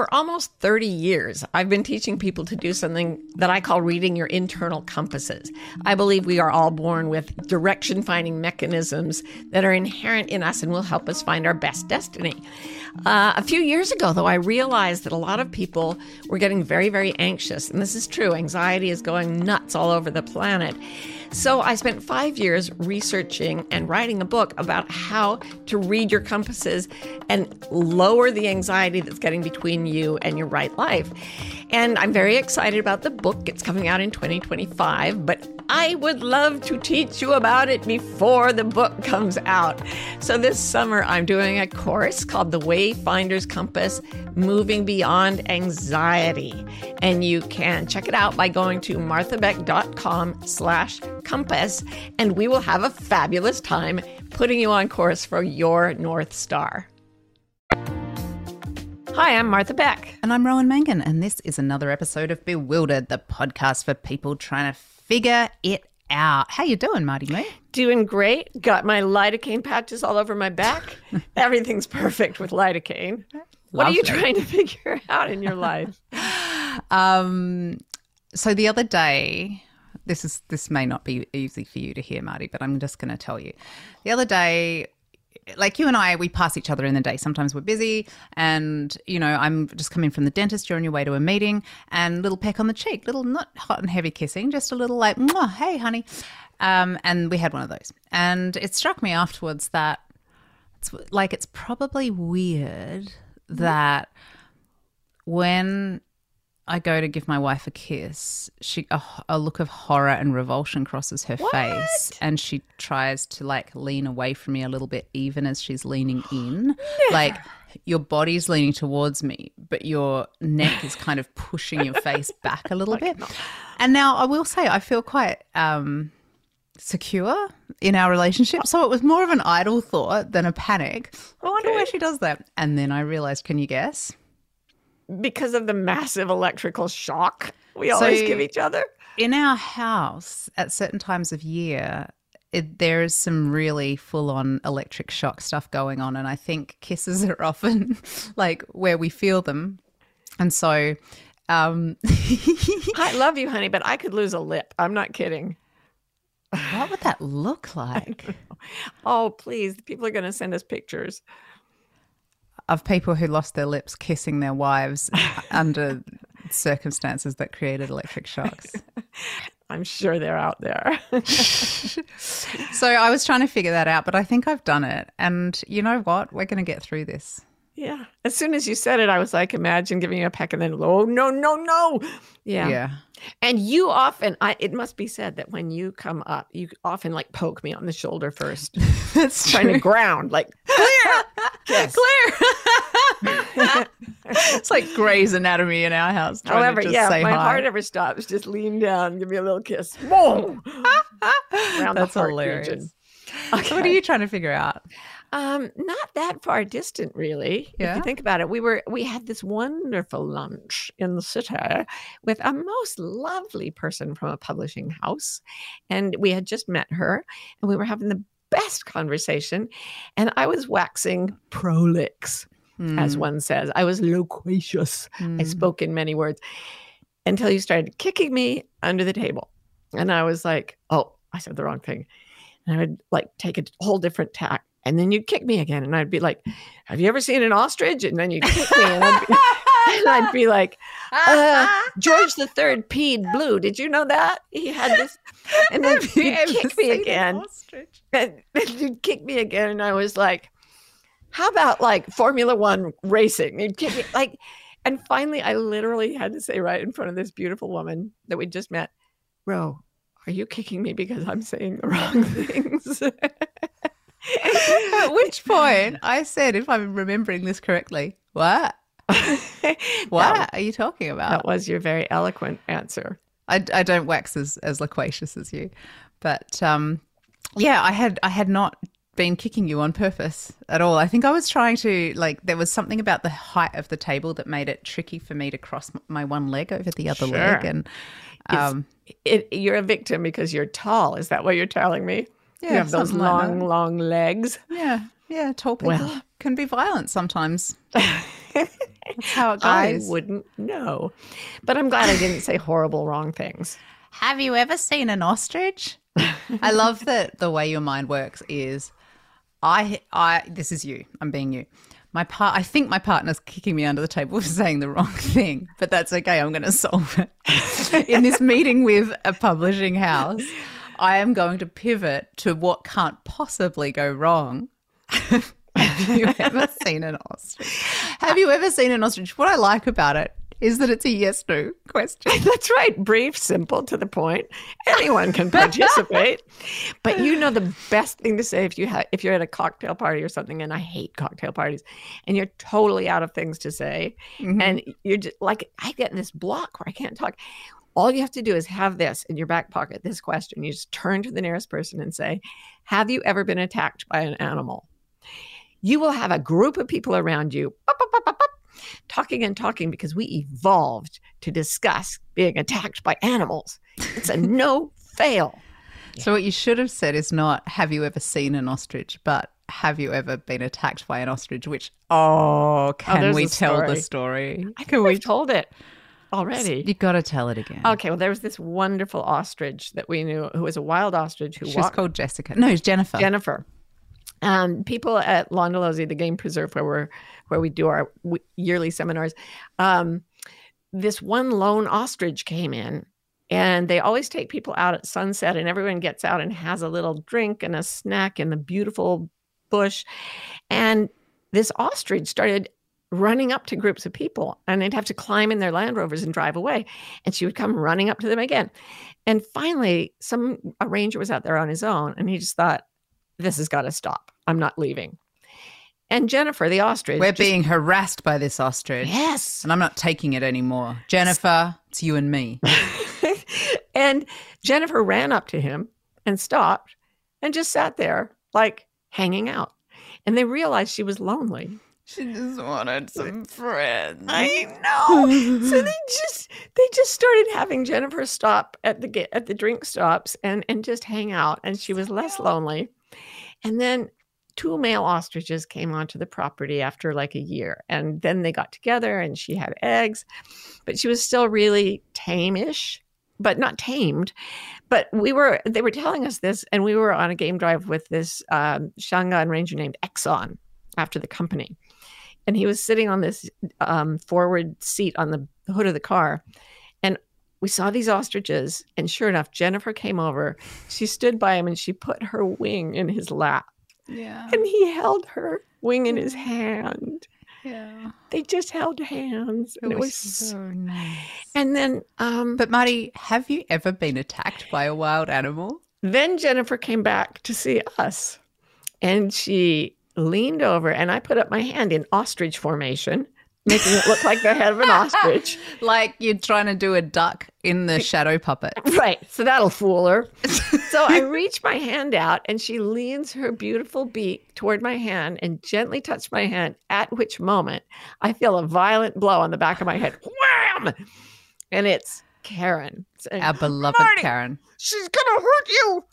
For almost 30 years, I've been teaching people to do something that I call reading your internal compasses. I believe we are all born with direction finding mechanisms that are inherent in us and will help us find our best destiny. Uh, a few years ago, though, I realized that a lot of people were getting very, very anxious. And this is true. Anxiety is going nuts all over the planet. So I spent five years researching and writing a book about how to read your compasses and lower the anxiety that's getting between you and your right life. And I'm very excited about the book. It's coming out in 2025, but I would love to teach you about it before the book comes out. So this summer, I'm doing a course called The Wayfinder's Compass Moving Beyond Anxiety. And you can check it out by going to marthabeck.com slash compass, and we will have a fabulous time putting you on course for your North Star. Hi, I'm Martha Beck. And I'm Rowan Mangan, and this is another episode of Bewildered, the podcast for people trying to figure it out. How you doing, Marty Moo? Doing great. Got my lidocaine patches all over my back. Everything's perfect with lidocaine. What are you trying to figure out in your life? Um, so the other day, this is this may not be easy for you to hear, Marty, but I'm just going to tell you. The other day, like you and I, we pass each other in the day. Sometimes we're busy, and you know, I'm just coming from the dentist. You're on your way to a meeting, and little peck on the cheek, little not hot and heavy kissing, just a little like, hey, honey. Um, and we had one of those, and it struck me afterwards that it's like it's probably weird that when I go to give my wife a kiss, she a, a look of horror and revulsion crosses her What? face, and she tries to like lean away from me a little bit, even as she's leaning in. Like your body's leaning towards me, but your neck is kind of pushing your face back a little bit. And now I will say, I feel quite um, secure in our relationship. So it was more of an idle thought than a panic. I wonder why she does that. And then I realized, can you guess? Because of the massive electrical shock we always So- give each other. in our house at certain times of year it, there is some really full-on electric shock stuff going on and i think kisses are often like where we feel them and so um I love you, honey, but I could lose a lip. I'm not kidding. what would that look like Oh, please. People are going to send us pictures. Of people who lost their lips kissing their wives under circumstances that created electric shocks I'm sure they're out there. so i was trying to figure that out but i think i've done it and you know what we're going to get through this yeah. As soon as you said it, I was like, imagine giving you a peck and then, oh, no, no, no. Yeah. yeah And you often, I, it must be said that when you come up, you often like poke me on the shoulder first, that's trying to ground, like, clear. Yes. Claire. it's like Grey's Anatomy in our house. However, just yeah, my hi. heart never stops. Just lean down, give me a little kiss. Boom. That's hilarious. So what are you trying to figure out? Um, not that far distant, really. If you think about it, we were we had this wonderful lunch in the city with a most lovely person from a publishing house, and we had just met her, and we were having the best conversation, and I was waxing prolix, as Mm, one says. I was loquacious. I mm. spoke in many words until you started kicking me under the table. And I was like, oh, I said the wrong thing. And I would like take a whole different tack. And then you'd kick me again. And I'd be like, have you ever seen an ostrich? And then you'd kick me. And I'd be, and I'd be like, uh, George the Third peed blue. Did you know that? He had this. And then you you'd kick me again. ostrich? And then you'd kick me again. And I was like, how about like Formula One racing? You'd kick me like, and finally I literally had to say right in front of this beautiful woman that we just met, Bro, are you kicking me because I'm saying the wrong things? At which point I said, if I'm remembering this correctly, what? what are you talking about? That was your very eloquent answer. I, I don't wax as, as loquacious as you, but um, yeah, I had I had not been kicking you on purpose at all. I think I was trying to like there was something about the height of the table that made it tricky for me to cross my one leg over the other Sure. leg, and um, It, you're a victim because you're tall. Is that what you're telling me? You Yeah, have those something like long, long legs. yeah, yeah, tall people Well. can be violent sometimes. That's how it goes. I wouldn't know. But I'm glad I didn't say horrible, wrong things. Have you ever seen an ostrich? I love that the way your mind works is I I this is you. I'm being you. My part I think my partner's kicking me under the table for saying the wrong thing, but that's okay. I'm going to solve it. In this meeting with a publishing house, I am going to pivot to what can't possibly go wrong. Have you ever seen an ostrich? Have you ever seen an ostrich? What I like about it is that it's a yes no question. That's right. Brief, simple, to the point. Anyone can participate. but you know the best thing to say if you ha- if you're at a cocktail party or something, and I hate cocktail parties, and you're totally out of things to say, mm-hmm. and you're just like I get in this block where I can't talk. All you have to do is have this in your back pocket. This question. You just turn to the nearest person and say, "Have you ever been attacked by an animal?" You will have a group of people around you. pop, pop, pop, pop, pop, Talking and talking because we evolved to discuss being attacked by animals. It's a no fail. So what you should have said is not have you ever seen an ostrich, but have you ever been attacked by an ostrich? Which oh, oh can there's we tell the story. I think we've told it already. You got to tell it again. Okay, well, there was this wonderful ostrich that we knew who was a wild ostrich who She was walked called Jessica. No, it's Jennifer. Jennifer. Um, people at Londolozi, the game preserve where we're where we do our w- yearly seminars, um, this one lone ostrich came in, and they always take people out at sunset, and everyone gets out and has a little drink and a snack in the beautiful bush, and this ostrich started running up to groups of people, and they'd have to climb in their Land Rovers and drive away, and she would come running up to them again, and finally, some a ranger was out there on his own, and he just thought this has got to stop. I'm not leaving. And Jennifer, the ostrich, We're just- being harassed by this ostrich. yes. And I'm not taking it anymore. Jennifer, it's you and me. and Jennifer ran up to him and stopped and just sat there, like hanging out. And they realized she was lonely. She just wanted some friends. I know. so they just they just started having Jennifer stop at the at the drink stops and and just hang out, and she was less lonely. And then two male ostriches came onto the property after like a year, and then they got together, and she had eggs, but she was still really tame-ish, but not tamed. But we were they were telling us this, and we were on a game drive with this um, Shangaan ranger named Exxon after the company and he was sitting on this um, forward seat on the hood of the car and we saw these ostriches and sure enough jennifer came over she stood by him and she put her wing in his lap Yeah. and he held her wing in his hand Yeah. they just held hands and it was so nice. and then um But Marty, have you ever been attacked by a wild animal? then jennifer came back to see us and she leaned over and i put up my hand in ostrich formation making it look like the head of an ostrich Like you're trying to do a duck in the shadow puppet. Right. So that'll fool her. so I reach my hand out and she leans her beautiful beak toward my hand and gently touched my hand, at which moment I feel a violent blow on the back of my head. Wham! And it's Karen. saying, uh, Our beloved Karen. She's going to hurt you.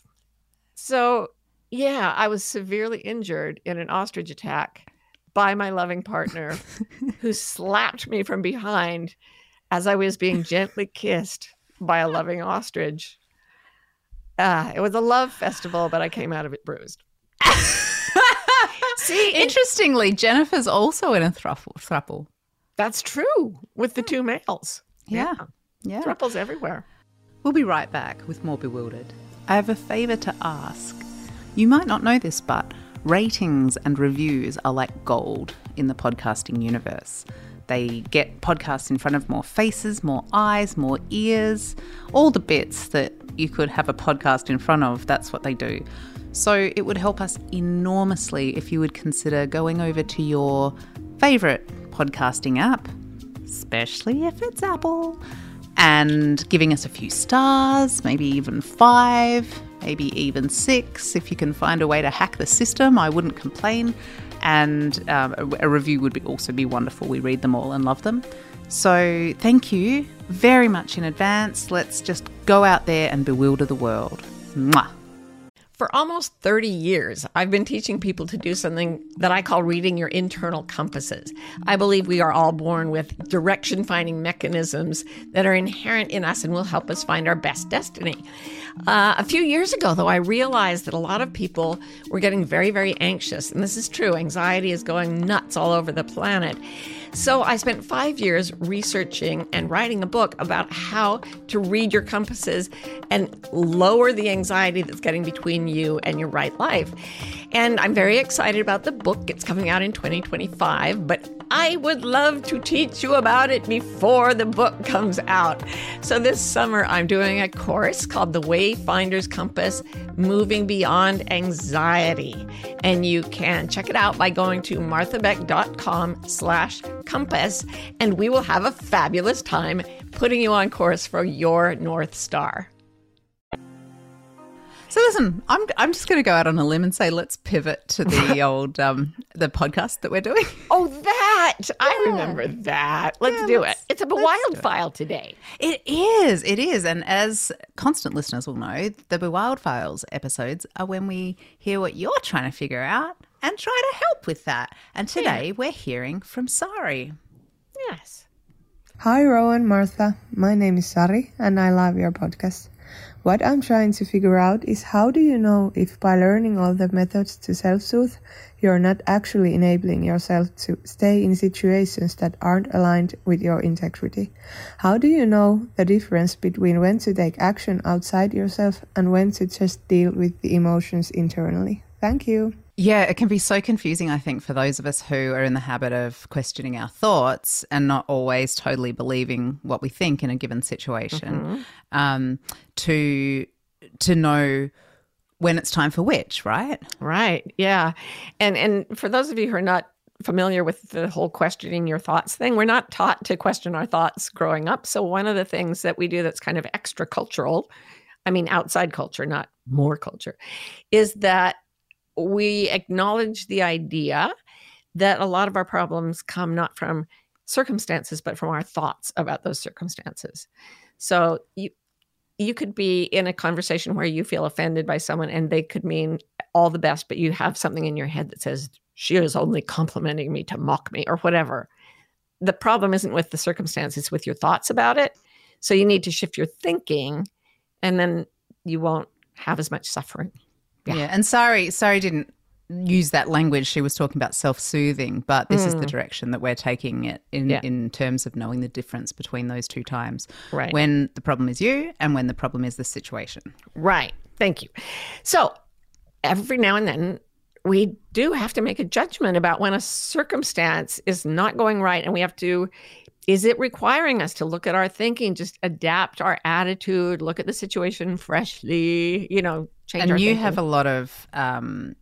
So, yeah, I was severely injured in an ostrich attack by my loving partner who slapped me from behind as I was being gently kissed by a loving ostrich. Ah, it was a love festival, but I came out of it bruised. See, it- Interestingly, Jennifer's also in a thruple. thruple. that's true with the two males. Yeah. Yeah. Thruples everywhere. We'll be right back with more Bewildered. I have a favour to ask. You might not know this, but ratings and reviews are like gold in the podcasting universe. They get podcasts in front of more faces, more eyes, more ears, all the bits that you could have a podcast in front of. That's what they do. So it would help us enormously if you would consider going over to your favourite podcasting app especially if it's Apple, and giving us a few stars, maybe even five, maybe even six. If you can find a way to hack the system, I wouldn't complain. And um, a, review would be also be wonderful. We read them all and love them. So thank you very much in advance. Let's just go out there and bewilder the world. Mwah. For almost 30 years, I've been teaching people to do something that I call reading your internal compasses. I believe we are all born with direction finding mechanisms that are inherent in us and will help us find our best destiny. Uh, a few years ago, though, I realized that a lot of people were getting very, very anxious. And this is true. Anxiety is going nuts all over the planet. So I spent five years researching and writing a book about how to read your compasses and lower the anxiety that's getting between you and your right life. And I'm very excited about the book. It's coming out in 2025, but I would love to teach you about it before the book comes out. So this summer, I'm doing a course called The Wayfinder's Compass Moving Beyond Anxiety. And you can check it out by going to marthabeck.com slash compass, and we will have a fabulous time putting you on course for your North Star. So listen, I'm I'm just going to go out on a limb and say let's pivot to the old um the podcast that we're doing. Oh, that I remember that. Let's Yeah, do let's- it. It's a let's wild do it. file today. It is, it is, and as constant listeners will know, the BeWild Files episodes are when we hear what you're trying to figure out and try to help with that. And today we're hearing from Sari. Yes. Hi, Rowan, Martha. My name is Sari, and I love your podcast. What I'm trying to figure out is how do you know if by learning all the methods to self soothe, you're not actually enabling yourself to stay in situations that aren't aligned with your integrity? How do you know the difference between when to take action outside yourself and when to just deal with the emotions internally? Thank you. Yeah, it can be so confusing, I think, for those of us who are in the habit of questioning our thoughts and not always totally believing what we think in a given situation. Um, to to know when it's time for which, right? Right. Yeah. And and for those of you who are not familiar with the whole questioning your thoughts thing, we're not taught to question our thoughts growing up. So one of the things that we do that's kind of extra cultural, I mean outside culture, not more culture, is that we acknowledge the idea that a lot of our problems come not from circumstances but from our thoughts about those circumstances. So you you could be in a conversation where you feel offended by someone and they could mean all the best, but you have something in your head that says, she is only complimenting me to mock me or whatever. The problem isn't with the circumstances, with your thoughts about it. So you need to shift your thinking and then you won't have as much suffering. Yeah. Yeah. And sorry, Sari, didn't use that language. She was talking about self-soothing, but this is the Mm. direction that we're taking it in Yeah. in terms of knowing the difference between those two times. Right. When the problem is you and when the problem is the situation. Right. Thank you. So every now and then we do have to make a judgment about when a circumstance is not going right and we have to is it requiring us to look at our thinking just adapt our attitude look at the situation freshly you know change and you thinking. have a lot of um,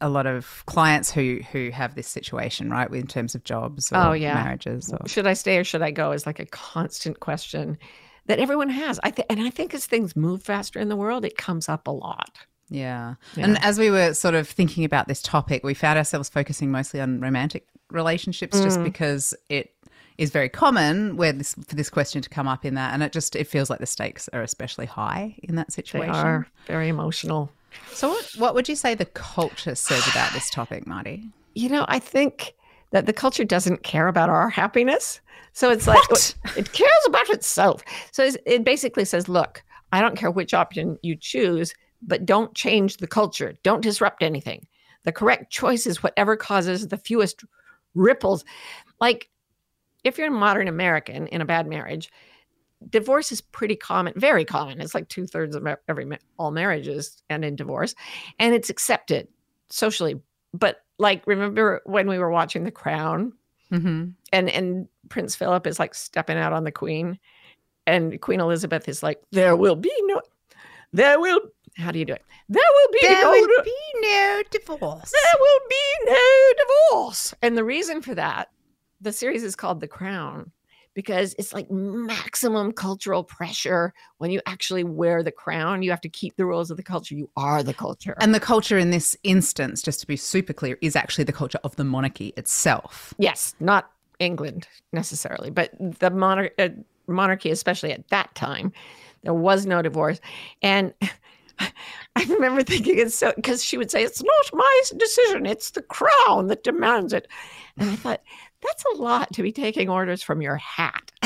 a lot of clients who who have this situation, right? In terms of jobs or Oh, yeah. marriages or should i stay or should i go is like a constant question that everyone has i think and i think as things move faster in the world it comes up a lot Yeah. Yeah. And as we were sort of thinking about this topic, we found ourselves focusing mostly on romantic relationships just Mm. because it is very common where this for this question to come up in that and it just it feels like the stakes are especially high in that they situation. are very emotional So what what would you say the culture says about this topic, Marty? you know, I think that the culture doesn't care about our happiness. So it's like What? it cares about itself. So it's, it basically says, look, I don't care which option you choose, but don't change the culture. Don't disrupt anything. The correct choice is whatever causes the fewest ripples. Like if you're a modern American in a bad marriage, divorce is pretty common, very common. It's like two thirds of every all marriages end in divorce, and it's accepted socially. But like, remember when we were watching The Crown, Mm-hmm. and and Prince Philip is like stepping out on the Queen, and Queen Elizabeth is like, "There will be no, there will." How do you do it? There will be There no. will be no divorce. there will be no divorce. And the reason for that, the series is called The Crown, because it's like maximum cultural pressure when you actually wear the crown. You have to keep the rules of the culture. You are the culture. And the culture in this instance, just to be super clear, is actually the culture of the monarchy itself. yes, not England necessarily, but the monarch, uh, monarchy, especially at that time, there was no divorce. And I remember thinking it's so because she would say, It's not my decision, it's the crown that demands it. And I thought, that's a lot to be taking orders from your hat.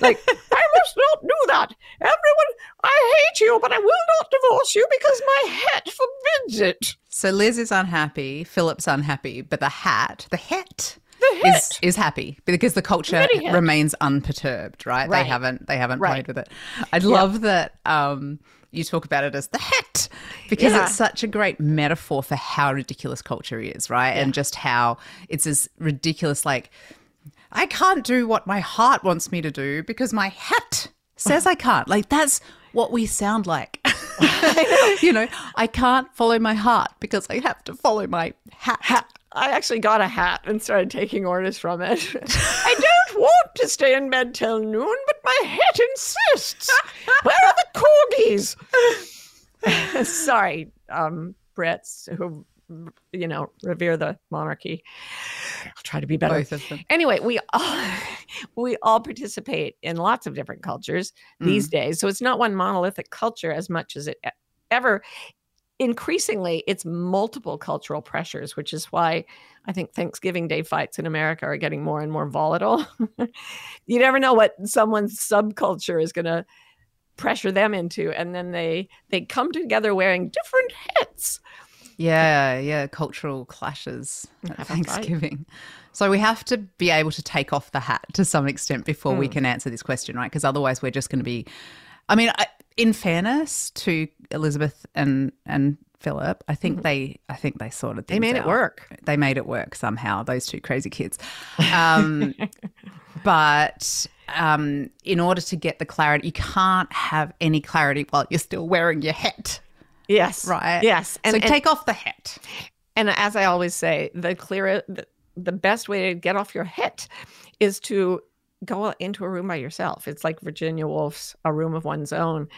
like, I must not do that. Everyone, I hate you, but I will not divorce you because my hat forbids it. So Liz is unhappy, Philip's unhappy, but the hat, the het, The is hat. is happy because the culture remains unperturbed, right? Right. They haven't they haven't Right. played with it. i'd love that um you talk about it as the hat because Yeah. it's such a great metaphor for how ridiculous culture is, right? And just how it's as ridiculous like I can't do what my heart wants me to do because my hat says I can't. Like that's what we sound like. you know, I can't follow my heart because I have to follow my hat. hat. I actually got a hat and started taking orders from it. I don't want to stay in bed till noon, but my head insists. Where are the corgis? Sorry, um, Brits who, you know, revere the monarchy. I'll try to be better. Both of them. Anyway, we all we all participate in lots of different cultures these days. So it's not one monolithic culture as much as it ever increasingly it's multiple cultural pressures which is why i think thanksgiving day fights in america are getting more and more volatile you never know what someone's subculture is going to pressure them into and then they they come together wearing different hats Yeah, yeah, cultural clashes at Have a fight. Thanksgiving. So we have to be able to take off the hat to some extent before Hmm. we can answer this question, right? Because otherwise, we're just going to be. I mean, I, in fairness to Elizabeth and and Philip, I think they, I think they sorted. Mm-hmm. they made it work They made it work somehow. Those two crazy kids. Um, but um, in order to get the clarity, you can't have any clarity while you're still wearing your hat, yes right? yes so and, and, take off the hat. and as i always say the clearer the, the best way to get off your hat is to go into a room by yourself. It's like virginia woolf's a room of one's own.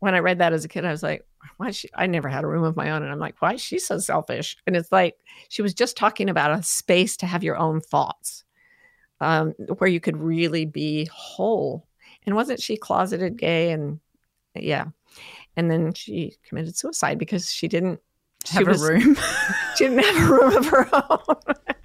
When i read that as a kid i was like why she i never had a room of my own and i'm like why is she so selfish? And it's like she was just talking about a space to have your own thoughts um, where you could really be whole. And wasn't she closeted gay and yeah. And then she committed suicide because she didn't she Have was- a room. she didn't have a room of her own.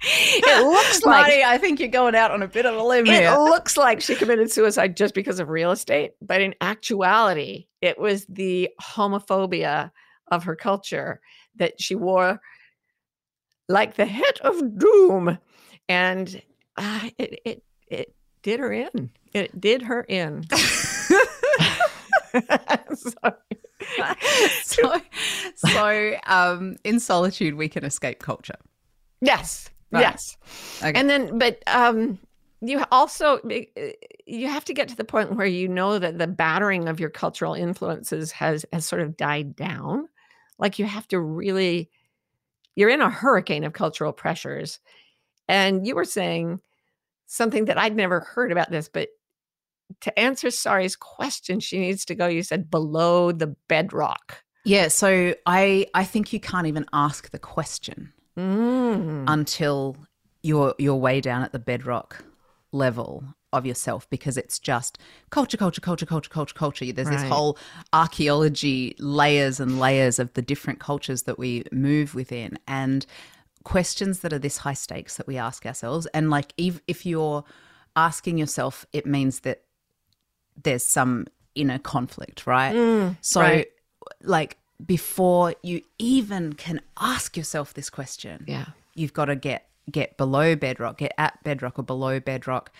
it looks like Marty, I think you're going out on a bit of a limb it here. looks like she committed suicide just because of real estate, but in actuality, it was the homophobia of her culture that she wore like the hat of doom, and uh, it it it did her in. It did her in. Sorry. so, so um, in solitude, we can escape culture. Yes. Right. Yes. Okay. And then, but um, you also uh, you have to get to the point where you know that the battering of your cultural influences has has sort of died down. Like you have to really, you're in a hurricane of cultural pressures, and you were saying something that I'd never heard about this, but to answer Sari's question, she needs to go. You said below the bedrock. yeah, so I I think you can't even ask the question Mm. until you're you're way down at the bedrock level of yourself because it's just culture, culture, culture, culture, culture, culture. There's this whole archaeology layers and layers of the different cultures that we move within and questions that are this high stakes that we ask ourselves. And like if if you're asking yourself, it means that there's some inner conflict, right? Mm, so right. like before you even can ask yourself this question, Yeah. you've got to get get below bedrock, get at bedrock or below bedrock.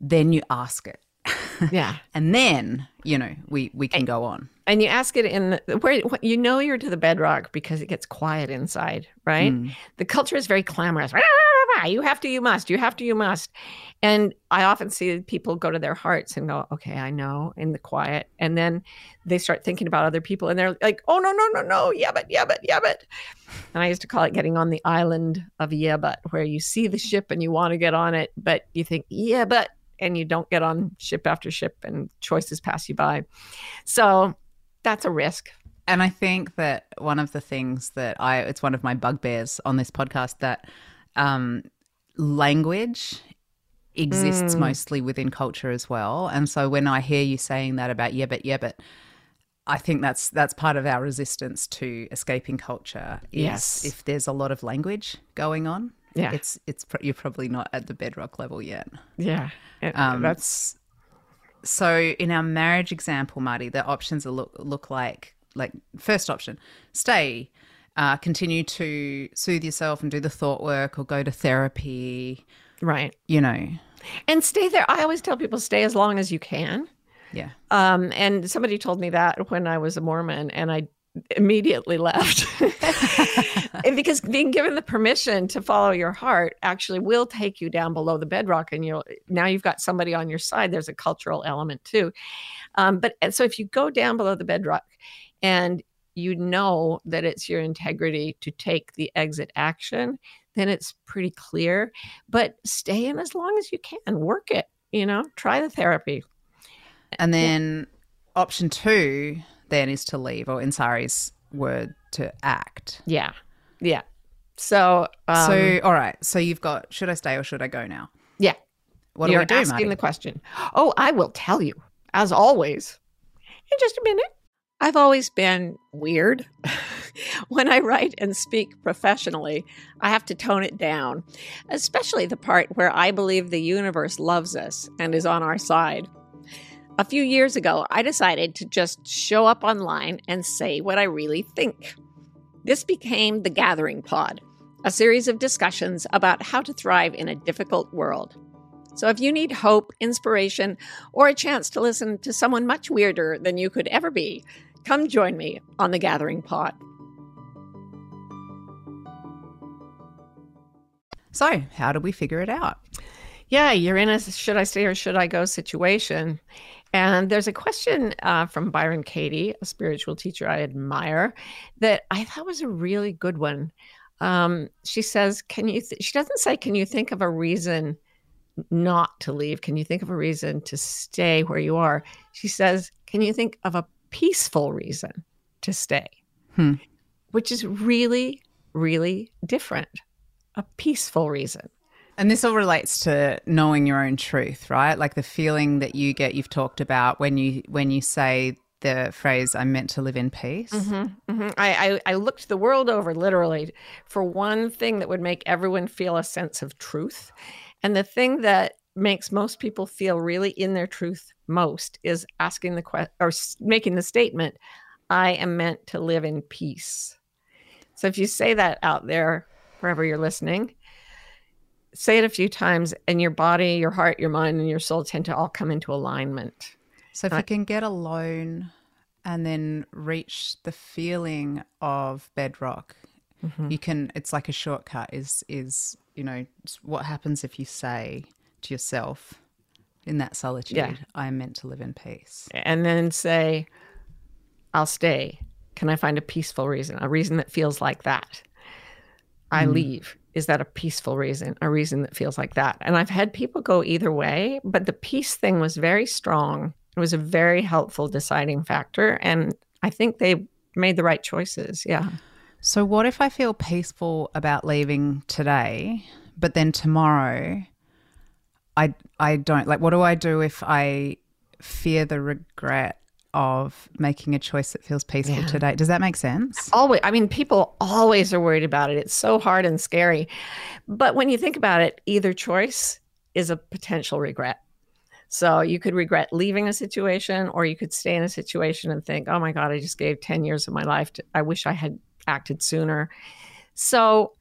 Then you ask it, Yeah. and then you know we we can go on. and you ask it in where you know you're to the bedrock because it gets quiet inside, right? Mm. The culture is very clamorous. You have to, you must, you have to, you must. And I often see people go to their hearts and go, okay, I know, in the quiet. And then they start thinking about other people and they're like, oh, no, no, no, no, yeah, but, yeah, but, yeah, but. And I used to call it getting on the island of yeah, but, where you see the ship and you want to get on it, but you think, yeah, but and you don't get on ship after ship and choices pass you by. So that's a risk. And I think that one of the things that I, it's one of my bugbears on this podcast that um, language exists Mm. mostly within culture as well. And so when I hear you saying that about yeah, but yeah, but I think that's that's part of our resistance to escaping culture. Is Yes. if there's a lot of language going on, Yeah. it's it's you're probably not at the bedrock level yet. Yeah. Um, that's So in our marriage example, Marty, the options look look like like first option, stay, uh, continue to soothe yourself and do the thought work or go to therapy. right. You know, And stay there. I always tell people stay as long as you can. yeah, Um, and somebody told me that when I was a Mormon, and I immediately left because being given the permission to follow your heart actually will take you down below the bedrock, and you'll now you've got somebody on your side. There's a cultural element too. Um, but and so if you go down below the bedrock, and you know that it's your integrity to take the exit action, then it's pretty clear. But stay in as long as you can. Work it. You know, try the therapy. and then option two then is to leave, or in Sari's word, to act. Yeah. Yeah. So, um, so all right, so you've got should I stay or should I go now? yeah, What you're do I do, asking Marty? the question. Oh, I will tell you, as always, in just a minute. I've always been weird. when I write and speak professionally, I have to tone it down, especially the part where I believe the universe loves us and is on our side. A few years ago, I decided to just show up online and say what I really think. This became the Gathering Pod, a series of discussions about how to thrive in a difficult world. So if you need hope, inspiration, or a chance to listen to someone much weirder than you could ever be, come join me on the Gathering Pod. So how do we figure it out? Yeah, you're in a should I stay or should I go situation. And there's a question uh, from Byron Katie, a spiritual teacher I admire, that I thought was a really good one. Um, she says, "Can you?" Th- she doesn't say, "Can you think of a reason not to leave? Can you think of a reason to stay where you are?" She says, "Can you think of a peaceful reason to stay?" Hmm. Which is really, really different. A peaceful reason. And this all relates to knowing your own truth, right? Like the feeling that you get you've talked about when you when you say the phrase I'm meant to live in peace. Mm-hmm, hmm I, I I looked the world over literally for one thing that would make everyone feel a sense of truth, and the thing that makes most people feel really in their truth most is asking the question or making the statement, "I am meant to live in peace." So if you say that out there, wherever you're listening, say it a few times, and your body, your heart, your mind, and your soul tend to all come into alignment. So if I- you can get alone and then reach the feeling of bedrock, Mm-hmm. you can it's like a shortcut is is, you know, what happens if you say to yourself in that solitude, Yeah. I am meant to live in peace. and then say, I'll stay. Can I find a peaceful reason? A reason that feels like that. I mm. leave. Is that a peaceful reason? A reason that feels like that? And I've had people go either way, but the peace thing was very strong. It was a very helpful deciding factor. And I think they made the right choices. Yeah. So what if I feel peaceful about leaving today, but then tomorrow I I don't like what do I do if I fear the regret of making a choice that feels peaceful Yeah. today? Does that make sense? Always, I mean, people always are worried about it. It's so hard and scary. But when you think about it, either choice is a potential regret. So you could regret leaving a situation, or you could stay in a situation and think, oh my God, I just gave 10 years of my life. To, I wish I had acted sooner. So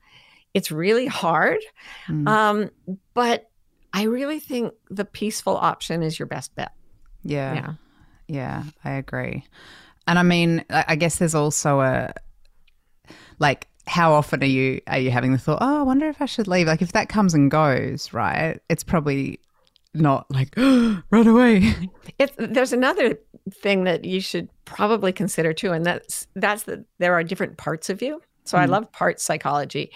it's really hard. Mm. Um, but I really think the peaceful option is your best bet. Yeah. Yeah. Yeah, I agree. And I mean, I guess there's also a like how often are you are you having the thought, "Oh, I wonder if I should leave?" Like if that comes and goes, right? It's probably not like run away. It, there's another thing that you should probably consider too, and that's that's that there are different parts of you. So I Mhm. love part psychology,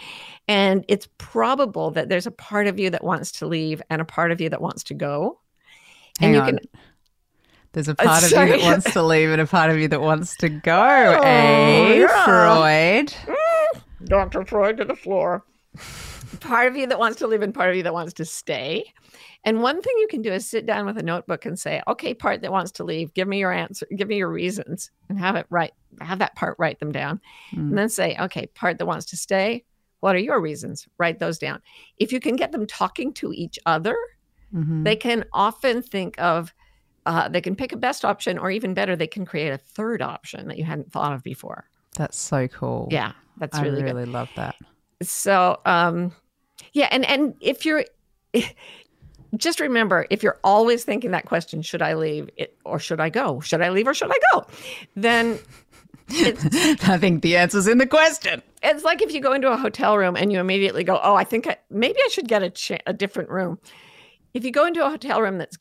and it's probable that there's a part of you that wants to leave and a part of you that wants to go. Hang you on. can There's a part of you that wants to leave and a part of you that wants to go. eh, yeah. Freud? Dr. Freud to the floor. Part of you that wants to live and part of you that wants to stay. And one thing you can do is sit down with a notebook and say, okay, part that wants to leave, give me your answer, give me your reasons and have it write, have that part write them down. Mm. And then say, okay, part that wants to stay, what are your reasons? Write those down. If you can get them talking to each other, Mhm. they can often think of, uh, they can pick a best option, or even better, they can create a third option that you hadn't thought of before. That's so cool. Yeah, that's I really, really, good. love that. So, um, yeah, and and if you're, just remember, if you're always thinking that question, should I leave it or should I go? Should I leave or should I go? Then I think the answer's in the question. it's like if you go into a hotel room and you immediately go, "Oh, I think I, maybe I should get a cha- a different room." If you go into a hotel room that's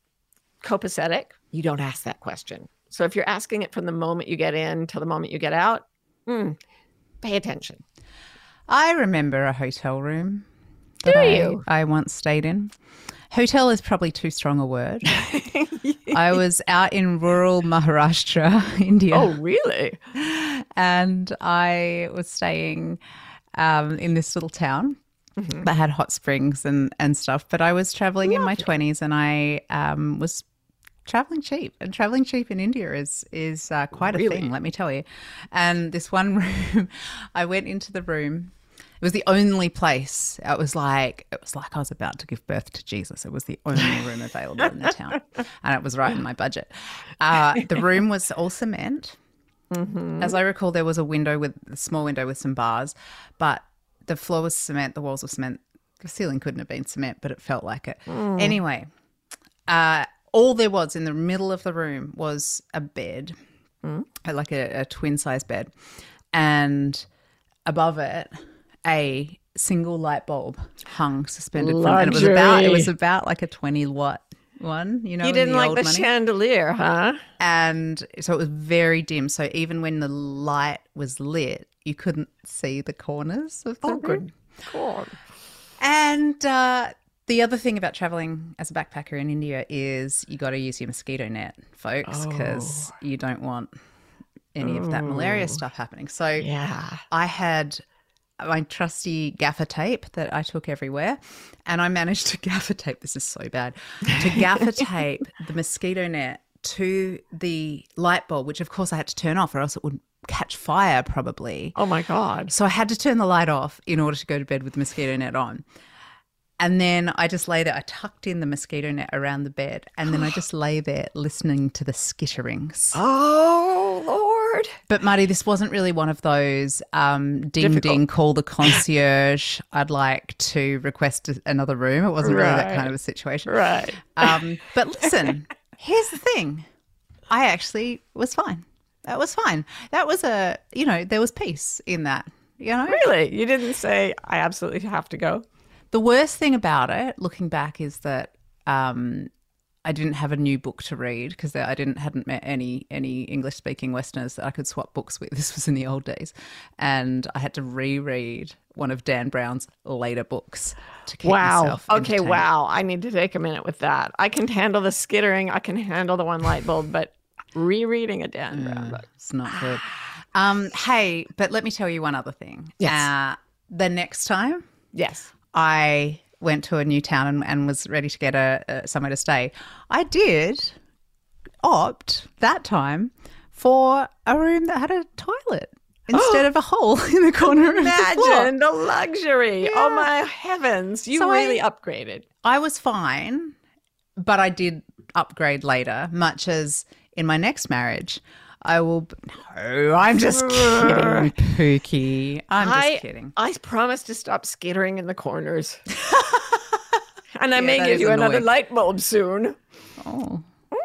copacetic, you don't ask that question. So if you're asking it from the moment you get in till the moment you get out, mm, pay attention. I remember a hotel room. Do that I- you? I once stayed in. Hotel is probably too strong a word. I was out in rural Maharashtra, India. Oh, really? and I was staying um, in this little town Mm-hmm. that had hot springs and, and stuff. But I was traveling in my 20s and I um, was traveling cheap. And traveling cheap in India is, is uh, quite a thing, let me tell you. And this one room, I went into the room. It was the only place. It was like it was like I was about to give birth to Jesus. It was the only room available in the town, and it was right in my budget. Uh, the room was all cement. As I recall, there was a window with a small window with some bars, but the floor was cement, the walls were cement. The ceiling couldn't have been cement, but it felt like it. Anyway, uh, all there was in the middle of the room was a bed, uh, like a, a twin size bed, and above it, a single light bulb hung suspended from, and it was about it was about like a twenty watt one. You know, you didn't the like the money chandelier, huh? and so it was very dim. So even when the light was lit, you couldn't see the corners of the Oh, room. good God. And uh, the other thing about traveling as a backpacker in India is you got to use your mosquito net, folks, because you don't want any of that malaria stuff happening. So Yeah. I had my trusty gaffer tape that I took everywhere, and I managed to gaffer tape. This is so bad to gaffer tape the mosquito net to the light bulb, which of course I had to turn off, or else it would catch fire probably. Oh my God. So I had to turn the light off in order to go to bed with the mosquito net on. And then I just lay there. I tucked in the mosquito net around the bed, and then I just lay there listening to the skitterings. Oh Lord. But Marty, this wasn't really one of those um, ding Difficult. ding, call the concierge. I'd like to request a- another room. It wasn't really that kind of a situation. Right. Um, but listen, here's the thing. I actually was fine. That was fine. That was a, you know, there was peace in that. You know, Really? You didn't say I absolutely have to go. the worst thing about it, looking back, is that um, I didn't have a new book to read because I didn't hadn't met any any English speaking Westerners that I could swap books with. This was in the old days, and I had to reread one of Dan Brown's later books to keep Wow. myself. Wow. Okay. Wow. I need to take a minute with that. I can handle the skittering. I can handle the one light bulb, but rereading a Dan Brown book. It's not good. Um, hey, but let me tell you one other thing. Yes. Uh, the next time Yes. I went to a new town and, and was ready to get a, a somewhere to stay, I did opt that time for a room that had a toilet instead of a hole in the corner of the. Imagine the luxury. Oh my heavens. You So I- really upgraded. I was fine, but I did upgrade later, much as in my next marriage. I will. No, I'm just kidding, Pookie. I'm just I, kidding. I promise to stop skittering in the corners. and I Yeah, may give you another light bulb soon. Oh,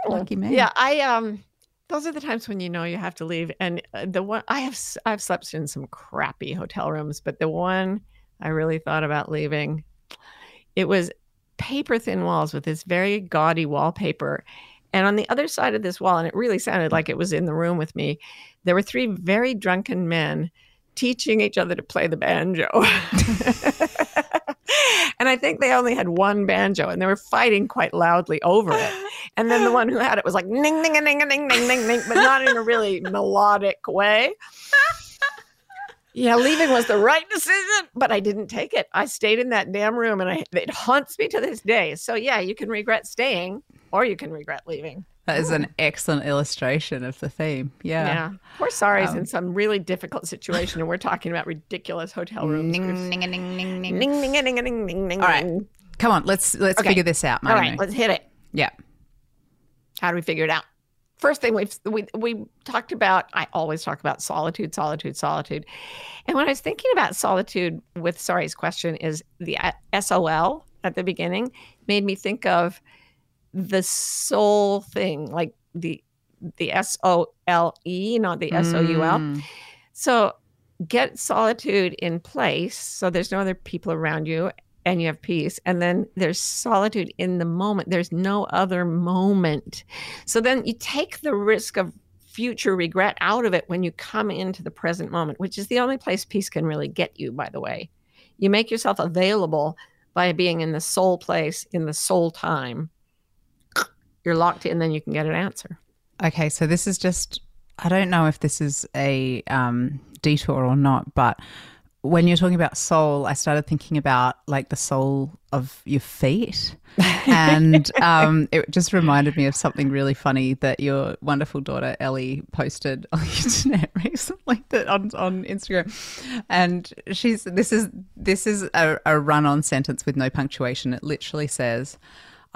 lucky me. Yeah, I um those are the times when you know you have to leave and uh, the one I have I've slept in some crappy hotel rooms, but the one I really thought about leaving it was paper thin walls with this very gaudy wallpaper. And on the other side of this wall, and it really sounded like it was in the room with me, there were three very drunken men teaching each other to play the banjo. and I think they only had one banjo and they were fighting quite loudly over it. And then the one who had it was like ning ning ning ning ning ning ning, but not in a really melodic way. Yeah, leaving was the right decision, but I didn't take it. I stayed in that damn room and I, it haunts me to this day. So, yeah, you can regret staying or you can regret leaving. That is an excellent illustration of the theme. Yeah. Yeah. Poor Sari's Um, in some really difficult situation and we're talking about ridiculous hotel rooms. Ning, ning, ning, ning, ning. Ning, ning, ning, ning, ning. All right. Come on, let's let's Okay. figure this out, All Marty right, let's hit it. Yeah. How do we figure it out? First thing we've we we talked about. I always talk about solitude, solitude, solitude. And when I was thinking about solitude with Sari's question, is the uh, SOL at the beginning made me think of the soul thing, like the the S O L E, not the S O U L. Mm. So get solitude in place so there's no other people around you and you have peace. And then there's solitude in the moment. There's no other moment. So then you take the risk of future regret out of it when you come into the present moment, which is the only place peace can really get you, by the way. You make yourself available by being in the soul place, in the soul time. You're locked in, then you can get an answer. Okay, so this is just I don't know if this is a um, detour or not, but when you're talking about soul, I started thinking about like the sole of your feet. and um, it just reminded me of something really funny that your wonderful daughter Ellie posted on the internet recently that on, on Instagram. And she's this is this is a, a run-on sentence with no punctuation. It literally says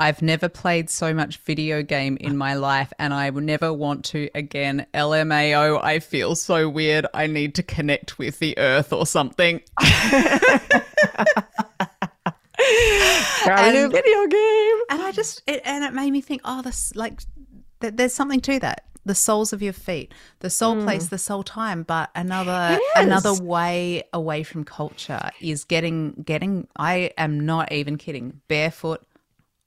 I've never played so much video game in my life and I will never want to again. LMAO, I feel so weird. I need to connect with the earth or something. Got a new And- video game. And I just, it, and it made me think, oh, this, like, th- there's something to that. The soles of your feet, the soul hmm. place, the soul time, but another It another way away from culture is getting getting. I am not even kidding. Barefoot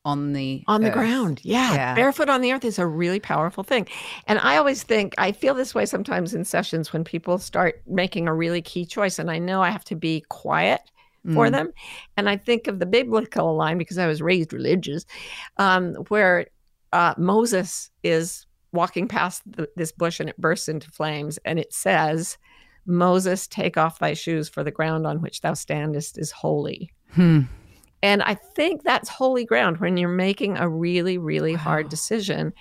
on the on the earth. ground. Yeah. Yeah. Barefoot on the earth is a really powerful thing. And I always think, I feel this way sometimes in sessions when people start making a really key choice. And I know I have to be quiet for Mm. them. And I think of the biblical line because I was raised religious, um, where uh, Moses is walking past the, this bush and it bursts into flames. And it says, Moses, take off thy shoes, for the ground on which thou standest is holy. Hmm. And I think that's holy ground when you're making a really, really hard decision.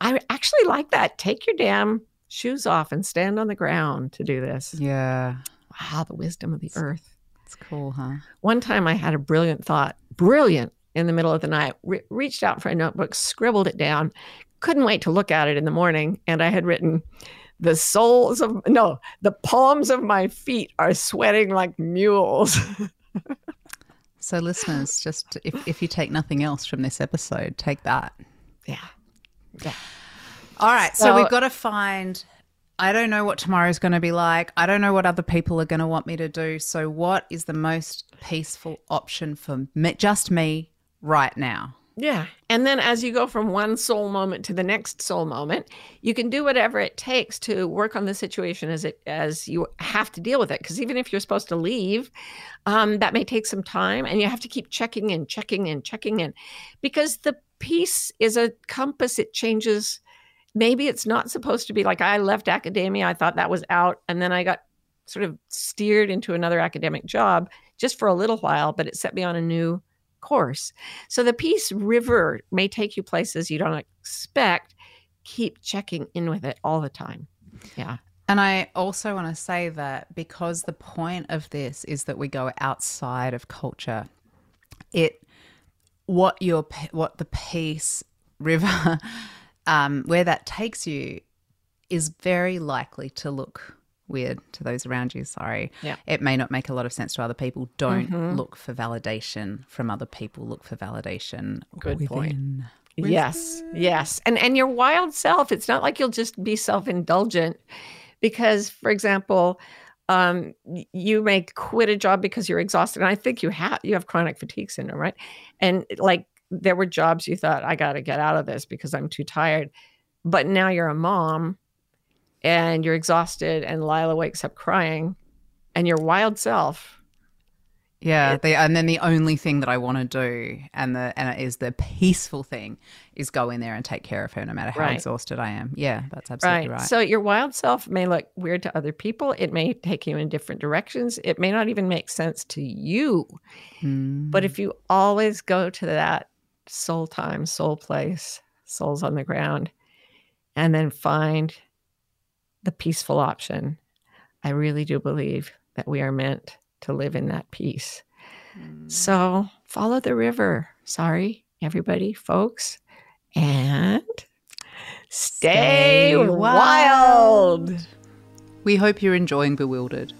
I actually like that. Take your damn shoes off and stand on the ground to do this. Yeah, Wow, the wisdom of the earth. it's cool, huh? One time I had a brilliant thought, brilliant in the middle of the night, re- reached out for a notebook, scribbled it down, couldn't wait to look at it in the morning. And I had written, the soles of, no, the palms of my feet are sweating like mules. So, listeners, just if, if you take nothing else from this episode, take that. yeah. Yeah. All right. So, So- we've got to find. I don't know what tomorrow's going to be like. I don't know what other people are going to want me to do. So, what is the most peaceful option for me, just me right now? Yeah. And then as you go from one soul moment to the next soul moment, you can do whatever it takes to work on the situation as it as you have to deal with it. Because even if you're supposed to leave, um, that may take some time and you have to keep checking in, checking in, checking in. Because the peace is a compass, it changes. Maybe it's not supposed to be like I left academia, I thought that was out, and then I got sort of steered into another academic job just for a little while, but it set me on a new course. So the Peace River may take you places you don't expect. Keep checking in with it all the time. Yeah. And I also want to say that because the point of this is that we go outside of culture, it what your what the peace river um, where that takes you is very likely to look weird to those around you. Sorry, Yeah. it may not make a lot of sense to other people. Don't Mhm. look for validation from other people. Look for validation. Good point. within. Yes. Yes. And and your wild self, it's not like you'll just be self-indulgent because for example, um you may quit a job because you're exhausted. And I think you have you have chronic fatigue syndrome, right? And like there were jobs you thought I got to get out of this because I'm too tired. But now you're a mom and you're exhausted and Lila wakes up crying and your wild self Yeah, the, and then the only thing that I want to do, and the and it is the peaceful thing, is go in there and take care of her, no matter how Right. exhausted I am. Yeah, that's absolutely right. So your wild self may look weird to other people. It may take you in different directions. It may not even make sense to you. Mm. But if you always go to that soul time, soul place, souls on the ground, and then find the peaceful option, I really do believe that we are meant to live in that peace. Mm. So follow the river. Sorry, everybody, folks. And stay, Stay wild. We hope you're enjoying Bewildered.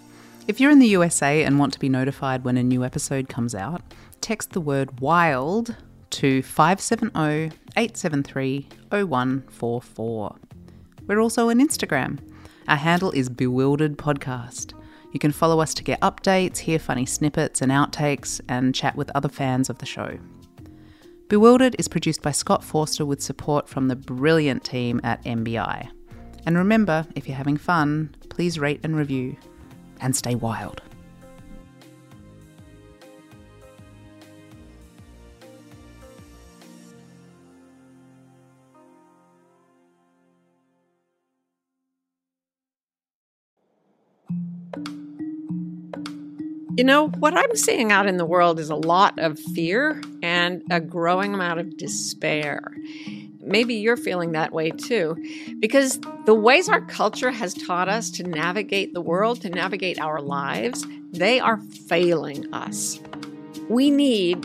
If you're in the USA and want to be notified when a new episode comes out, text the word WILD to 570 873 0144. We're also on Instagram. Our handle is Bewildered Podcast. You can follow us to get updates, hear funny snippets and outtakes, and chat with other fans of the show. Bewildered is produced by Scott Forster with support from the brilliant team at MBI. And remember, if you're having fun, please rate and review. And stay wild. You know, what I'm seeing out in the world is a lot of fear and a growing amount of despair. Maybe you're feeling that way too, because the ways our culture has taught us to navigate the world, to navigate our lives, they are failing us. We need